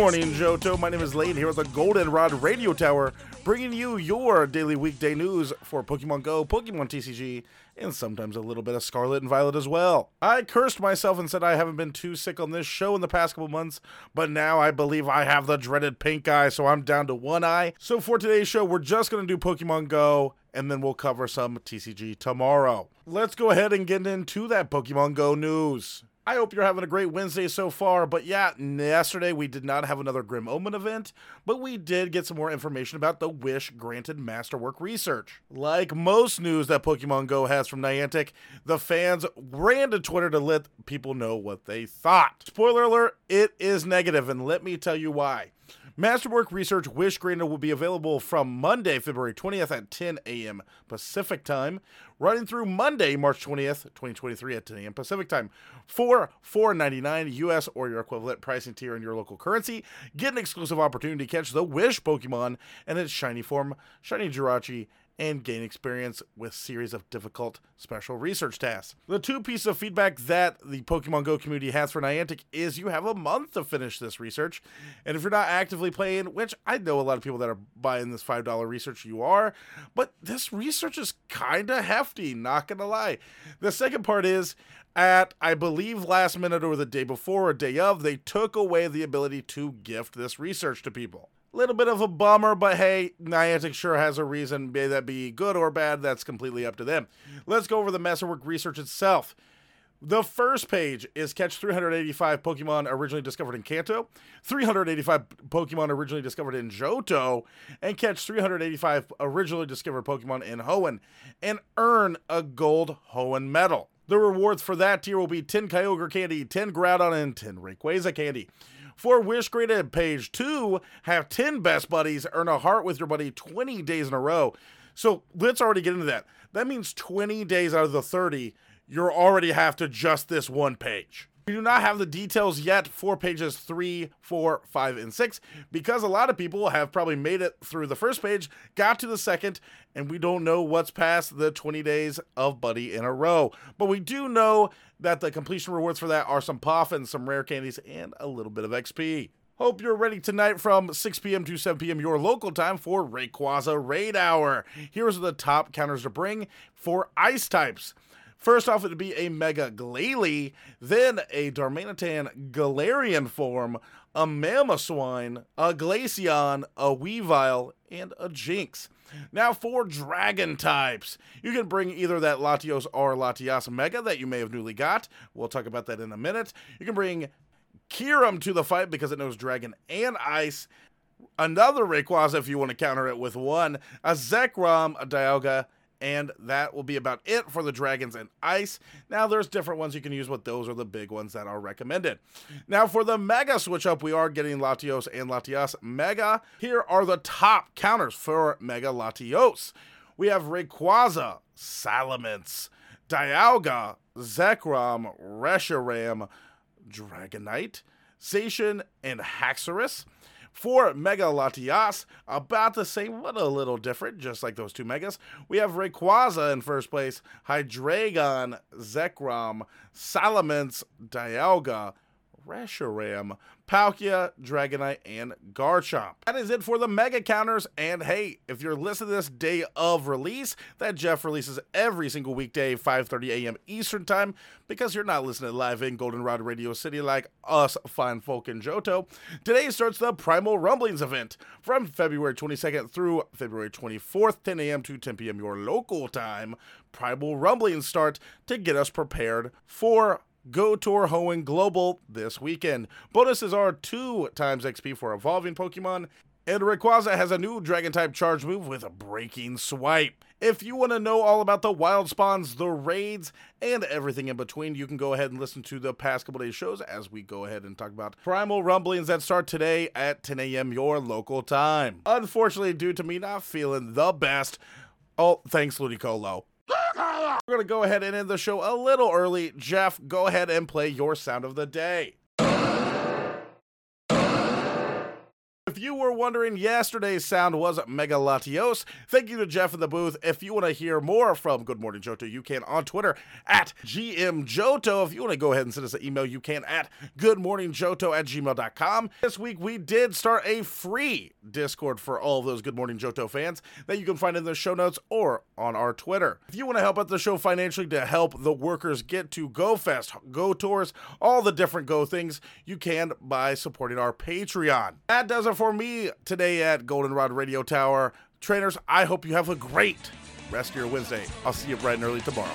morning, Johto. My name is Lane here at the Goldenrod Radio Tower, bringing you your daily weekday news for Pokemon Go, Pokemon TCG, and sometimes a little bit of Scarlet and Violet as well. I cursed myself and said I haven't been too sick on this show in the past couple months, but now I believe I have the dreaded pink eye, so I'm down to one eye. So for today's show, we're just going to do Pokemon Go, and then we'll cover some TCG tomorrow. Let's go ahead and get into that Pokemon Go news. I hope you're having a great Wednesday so far. But yeah, yesterday we did not have another Grim Omen event, but we did get some more information about the Wish granted Masterwork research. Like most news that Pokemon Go has from Niantic, the fans ran to Twitter to let people know what they thought. Spoiler alert, it is negative, and let me tell you why. Masterwork Research Wish Granted will be available from Monday, February 20th at 10 a.m. Pacific Time, running through Monday, March 20th, 2023 at 10 a.m. Pacific Time for $4.99 US or your equivalent pricing tier in your local currency. Get an exclusive opportunity to catch the Wish Pokemon and its shiny form, Shiny Jirachi, and gain experience with series of difficult special research tasks. The two pieces of feedback that the Pokemon Go community has for Niantic is you have a month to finish this research, and if you're not actively playing, which I know a lot of people that are buying this $5 research you are, but this research is kind of hefty, not gonna lie. The second part is at I believe last minute or the day before or day of, they took away the ability to gift this research to people. Little bit of a bummer, but hey, Niantic sure has a reason. May that be good or bad, that's completely up to them. Let's go over the Masterwork research itself. The first page is catch 385 Pokemon originally discovered in Kanto, 385 Pokemon originally discovered in Johto, and catch 385 originally discovered Pokemon in Hoenn, and earn a gold Hoenn medal. The rewards for that tier will be 10 Kyogre candy, 10 Groudon, and 10 Rayquaza candy. For Wish Granted Page 2, have 10 best buddies, earn a heart with your buddy 20 days in a row. So let's already get into that. That means 20 days out of the 30, you already have to just this one page. We do not have the details yet for pages three, four, five, and six because a lot of people have probably made it through the first page, got to the second, and we don't know what's past the 20 days of Buddy in a row. But we do know that the completion rewards for that are some puff and some rare candies and a little bit of XP. Hope you're ready tonight from 6 p.m. to 7 p.m. your local time for Rayquaza Raid Hour. Here's the top counters to bring for ice types. First off, it'd be a Mega Glalie, then a Darmanitan Galarian form, a Mamoswine, a Glaceon, a Weavile, and a Jynx. Now for dragon types, you can bring either that Latios or Latias Mega that you may have newly got. We'll talk about that in a minute. You can bring Kyurem to the fight because it knows dragon and ice. Another Rayquaza if you want to counter it with one, a Zekrom, a Dialga, and that will be about it for the dragons and ice. Now there's different ones you can use, but those are the big ones that are recommended. Now for the mega switch up, we are getting Latios and Latias Mega. Here are the top counters for Mega Latios. We have Rayquaza, Salamence, Dialga, Zekrom, Reshiram, Dragonite, Zacian, and Haxorus. For Mega Latias, about the same, but a little different, just like those two Megas. We have Rayquaza in first place, Hydreigon, Zekrom, Salamence, Dialga, Reshiram, Palkia, Dragonite, and Garchomp. That is it for the mega counters. And hey, if you're listening to this day of release, that Jeff releases every single weekday, 5:30 a.m. Eastern time, because you're not listening live in Goldenrod Radio City like us fine folk in Johto. Today starts the Primal Rumblings event from February 22nd through February 24th, 10 a.m. to 10 p.m. your local time. Primal Rumblings start to get us prepared for Go Tour Hoenn Global this weekend. Bonuses are 2 times XP for evolving Pokemon, and Rayquaza has a new Dragon type charge move with a Breaking Swipe. If you want to know all about the wild spawns, the raids, and everything in between, you can go ahead and listen to the past couple days shows as we go ahead and talk about Primal Rumblings that start today at 10 a.m. your local time. Unfortunately, due to me not feeling the best, oh, thanks Ludicolo. We're going to go ahead and end the show a little early. Jeff, go ahead and play your sound of the day. If you were wondering, yesterday's sound was Megalatios. Thank you to Jeff in the booth. If you want to hear more from Good Morning Johto, you can on Twitter at GMJohto. If you want to go ahead and send us an email, you can at goodmorningjohto at gmail.com. This week, we did start a free Discord for all of those Good Morning Johto fans that you can find in the show notes or on our Twitter. If you want to help out the show financially to help the workers get to Go Fest, Go Tours, all the different Go things, you can by supporting our Patreon. That does it for me today at Goldenrod Radio Tower. Trainers, I hope you have a great rest of your Wednesday. I'll see you bright and early tomorrow.